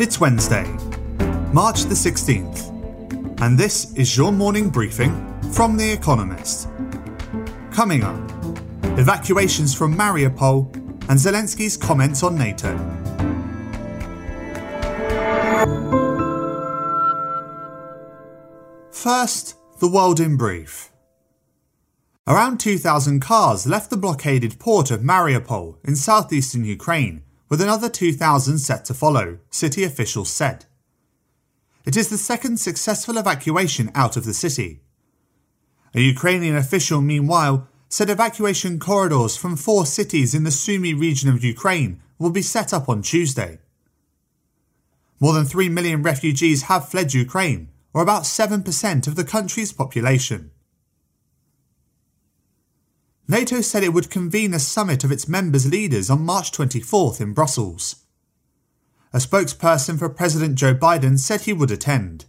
It's Wednesday, March the 16th, and this is your morning briefing from The Economist. Coming up, evacuations from Mariupol and Zelensky's comments on NATO. First, the world in brief. Around 2,000 cars left the blockaded port of Mariupol in southeastern Ukraine, with another 2,000 set to follow, city officials said. It is the second successful evacuation out of the city. A Ukrainian official, meanwhile, said evacuation corridors from four cities in the Sumy region of Ukraine will be set up on Tuesday. More than 3 million refugees have fled Ukraine, or about 7% of the country's population. NATO said it would convene a summit of its members' leaders on March 24th in Brussels. A spokesperson for President Joe Biden said he would attend.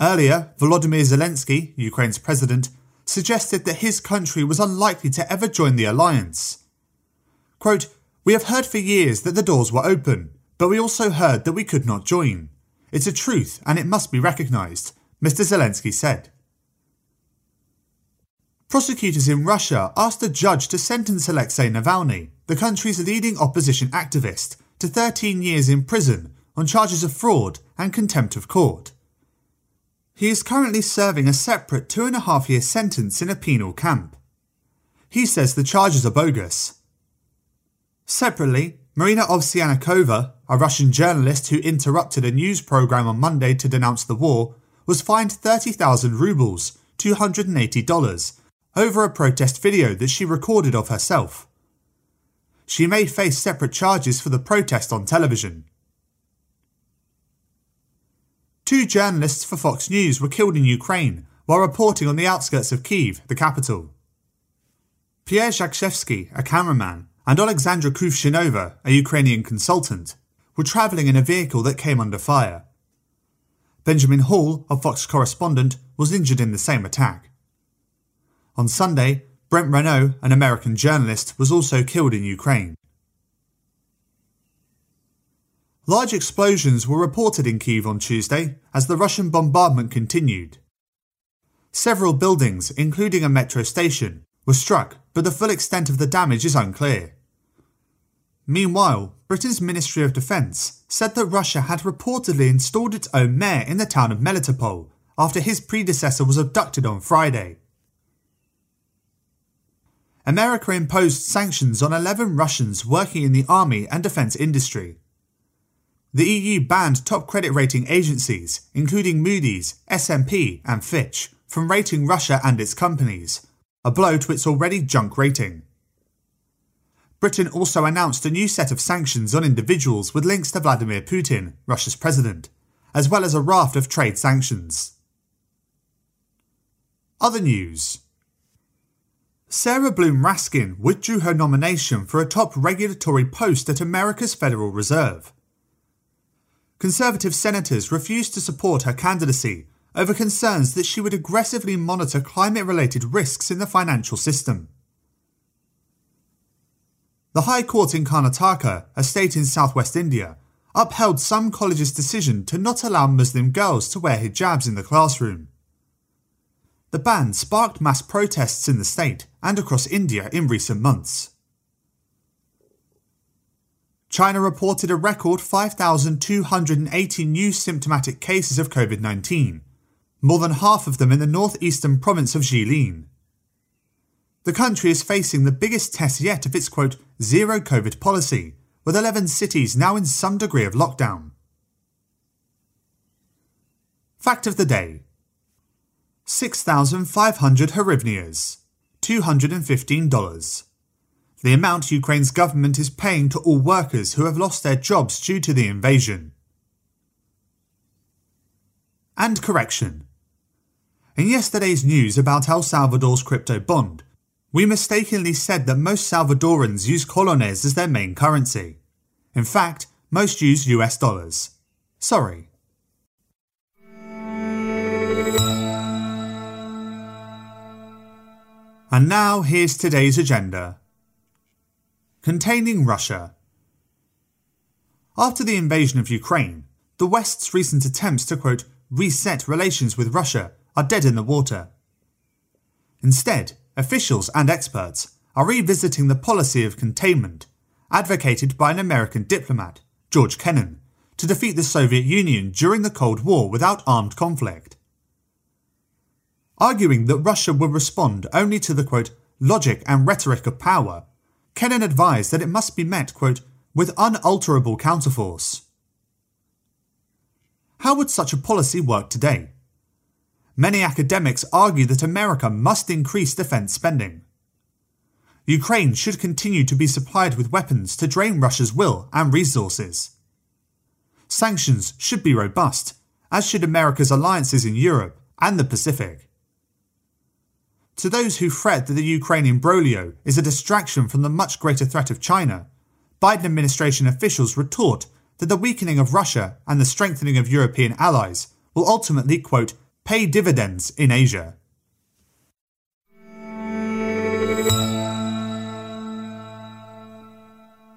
Earlier, Volodymyr Zelensky, Ukraine's president, suggested that his country was unlikely to ever join the alliance. Quote, We have heard for years that the doors were open, but we also heard that we could not join. It's a truth and it must be recognised, Mr. Zelensky said. Prosecutors in Russia asked a judge to sentence Alexei Navalny, the country's leading opposition activist, to 13 years in prison on charges of fraud and contempt of court. He is currently serving a separate two and a half year sentence in a penal camp. He says the charges are bogus. Separately, Marina Ovsyannikova, a Russian journalist who interrupted a news program on Monday to denounce the war, was fined 30,000 rubles, $280, over a protest video that she recorded of herself. She may face separate charges for the protest on television. Two journalists for Fox News were killed in Ukraine while reporting on the outskirts of Kiev, the capital. Pierre Zakrzewski, a cameraman, and Alexandra Kuvshinova, a Ukrainian consultant, were travelling in a vehicle that came under fire. Benjamin Hall, a Fox correspondent, was injured in the same attack. On Sunday, Brent Renaud, an American journalist, was also killed in Ukraine. Large explosions were reported in Kiev on Tuesday as the Russian bombardment continued. Several buildings, including a metro station, were struck, but the full extent of the damage is unclear. Meanwhile, Britain's Ministry of Defence said that Russia had reportedly installed its own mayor in the town of Melitopol after his predecessor was abducted on Friday. America imposed sanctions on 11 Russians working in the army and defense industry. The EU banned top credit rating agencies, including Moody's, S&P, and Fitch, from rating Russia and its companies, a blow to its already junk rating. Britain also announced a new set of sanctions on individuals with links to Vladimir Putin, Russia's president, as well as a raft of trade sanctions. Other news Sarah Bloom Raskin withdrew her nomination for a top regulatory post at America's Federal Reserve. Conservative senators refused to support her candidacy over concerns that she would aggressively monitor climate related risks in the financial system. The High Court in Karnataka, a state in southwest India, upheld some colleges' decision to not allow Muslim girls to wear hijabs in the classroom. The ban sparked mass protests in the state and across India in recent months. China reported a record 5,280 new symptomatic cases of COVID 19, more than half of them in the northeastern province of Jilin. The country is facing the biggest test yet of its quote, zero COVID policy, with 11 cities now in some degree of lockdown. Fact of the day 6,500 hryvnias, $215. The amount Ukraine's government is paying to all workers who have lost their jobs due to the invasion. And correction. In yesterday's news about El Salvador's crypto bond, we mistakenly said that most Salvadorans use colones as their main currency. In fact, most use US dollars. Sorry. And now here's today's agenda. Containing Russia. After the invasion of Ukraine, the West's recent attempts to quote, reset relations with Russia are dead in the water. Instead, officials and experts are revisiting the policy of containment advocated by an American diplomat, George Kennan, to defeat the Soviet Union during the Cold War without armed conflict. Arguing that Russia would respond only to the quote, logic and rhetoric of power, Kennan advised that it must be met quote, with unalterable counterforce. How would such a policy work today? Many academics argue that America must increase defence spending. Ukraine should continue to be supplied with weapons to drain Russia's will and resources. Sanctions should be robust, as should America's alliances in Europe and the Pacific. To those who fret that the Ukraine imbroglio is a distraction from the much greater threat of China, Biden administration officials retort that the weakening of Russia and the strengthening of European allies will ultimately, quote, pay dividends in Asia.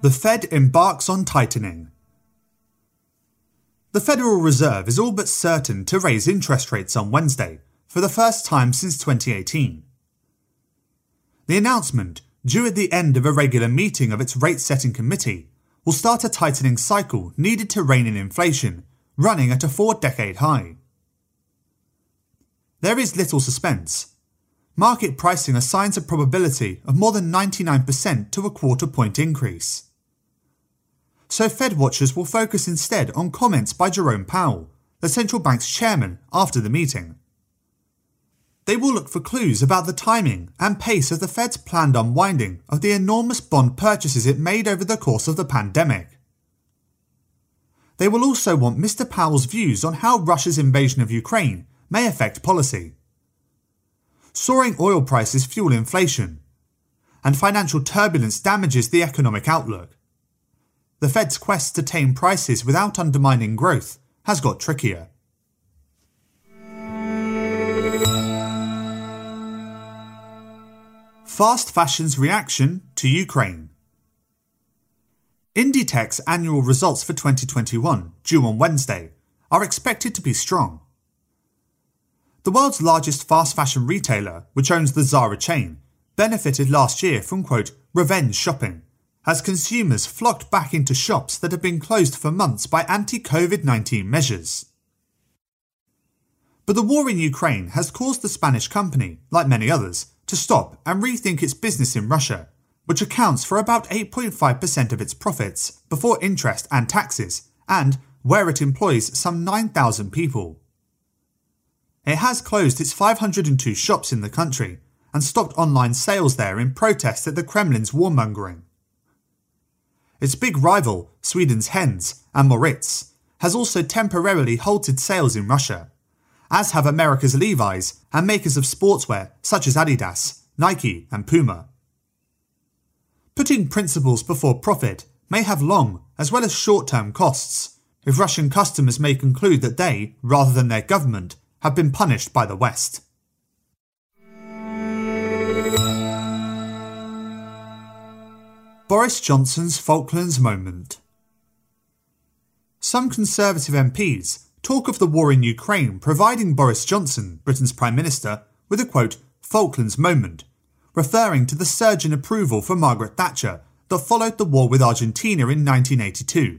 The Fed embarks on tightening. The Federal Reserve is all but certain to raise interest rates on Wednesday for the first time since 2018. The announcement, due at the end of a regular meeting of its rate setting committee, will start a tightening cycle needed to rein in inflation, running at a four decade high. There is little suspense. Market pricing assigns a probability of more than 99% to a quarter point increase. So Fed watchers will focus instead on comments by Jerome Powell, the central bank's chairman, after the meeting. They will look for clues about the timing and pace of the Fed's planned unwinding of the enormous bond purchases it made over the course of the pandemic. They will also want Mr. Powell's views on how Russia's invasion of Ukraine may affect policy. Soaring oil prices fuel inflation, and financial turbulence damages the economic outlook. The Fed's quest to tame prices without undermining growth has got trickier. Fast fashion's reaction to Ukraine. Inditex annual results for 2021, due on Wednesday, are expected to be strong. The world's largest fast fashion retailer, which owns the Zara chain, benefited last year from quote, revenge shopping, as consumers flocked back into shops that had been closed for months by anti COVID 19 measures. But the war in Ukraine has caused the Spanish company, like many others, to stop and rethink its business in Russia, which accounts for about 8.5% of its profits before interest and taxes, and where it employs some 9,000 people. It has closed its 502 shops in the country and stopped online sales there in protest at the Kremlin's warmongering. Its big rival, Sweden's Hennes and Mauritz, has also temporarily halted sales in Russia, as have America's Levi's and makers of sportswear such as Adidas, Nike, and Puma. Putting principles before profit may have long as well as short term costs if Russian customers may conclude that they, rather than their government, have been punished by the West. Boris Johnson's Falklands moment. Some Conservative MPs talk of the war in Ukraine providing Boris Johnson, Britain's Prime Minister, with a quote, Falklands moment, referring to the surge in approval for Margaret Thatcher that followed the war with Argentina in 1982.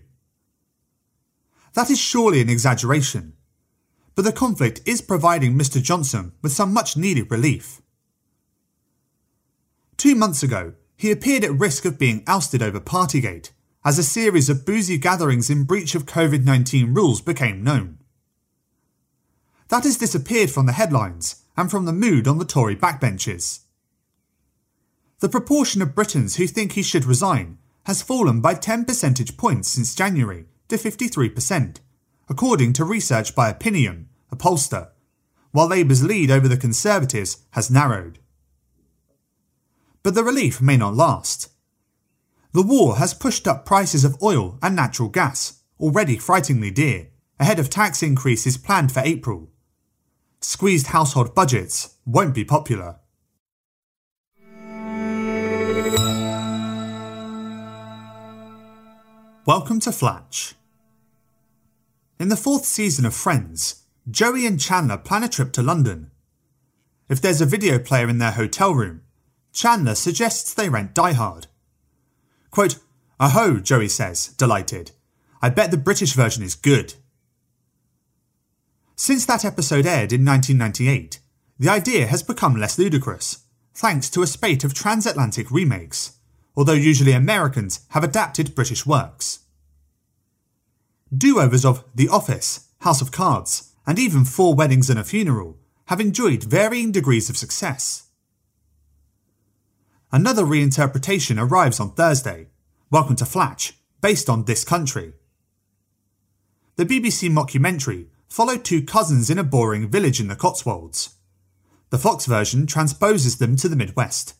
That is surely an exaggeration, but the conflict is providing Mr. Johnson with some much needed relief. Two months ago, he appeared at risk of being ousted over Partygate, as a series of boozy gatherings in breach of COVID 19 rules became known. That has disappeared from the headlines and from the mood on the Tory backbenches. The proportion of Britons who think he should resign has fallen by 10 percentage points since January to 53%, according to research by Opinium, a pollster, while Labour's lead over the Conservatives has narrowed. But the relief may not last. The war has pushed up prices of oil and natural gas, already frighteningly dear, ahead of tax increases planned for April. Squeezed household budgets won't be popular. Welcome to Flatch. In the fourth season of Friends, Joey and Chandler plan a trip to London. If there's a video player in their hotel room, Chandler suggests they rent Die Hard. Quote, Aho, Joey says, delighted. I bet the British version is good. Since that episode aired in 1998, the idea has become less ludicrous, thanks to a spate of transatlantic remakes although usually Americans have adapted British works. Do overs of The Office, House of Cards, and even Four Weddings and a Funeral have enjoyed varying degrees of success. Another reinterpretation arrives on Thursday, Welcome to Flatch, based on This Country. The BBC mockumentary followed two cousins in a boring village in the Cotswolds. The Fox version transposes them to the Midwest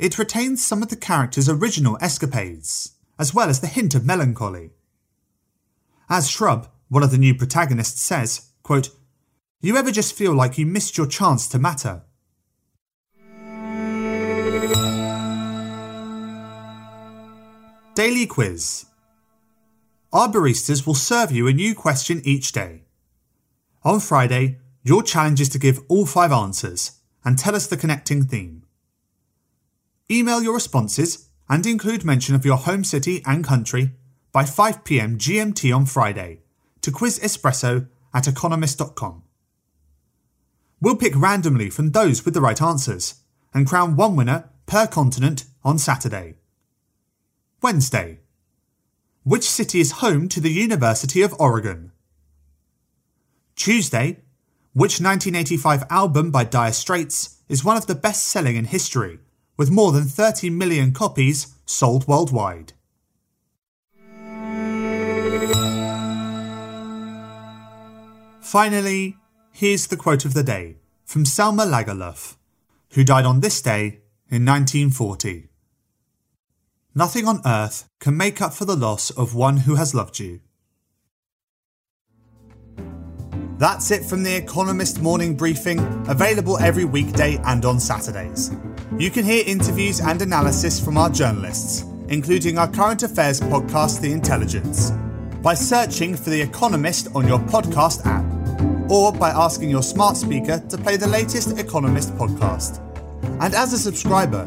it retains some of the character's original escapades, as well as the hint of melancholy. As Shrub, one of the new protagonists, says, quote, You ever just feel like you missed your chance to matter? Daily Quiz Our baristas will serve you a new question each day. On Friday, your challenge is to give all five answers and tell us the connecting theme. Email your responses and include mention of your home city and country by 5pm GMT on Friday to quizespresso at economist.com. We'll pick randomly from those with the right answers and crown one winner per continent on Saturday. Wednesday. Which city is home to the University of Oregon? Tuesday. Which 1985 album by Dire Straits is one of the best selling in history with more than 30 million copies sold worldwide. Finally, here's the quote of the day from Selma Lagerlöf, who died on this day in 1940. Nothing on earth can make up for the loss of one who has loved you. That's it from The Economist Morning Briefing, available every weekday and on Saturdays. You can hear interviews and analysis from our journalists, including our current affairs podcast, The Intelligence, by searching for The Economist on your podcast app, or by asking your smart speaker to play the latest Economist podcast. And as a subscriber,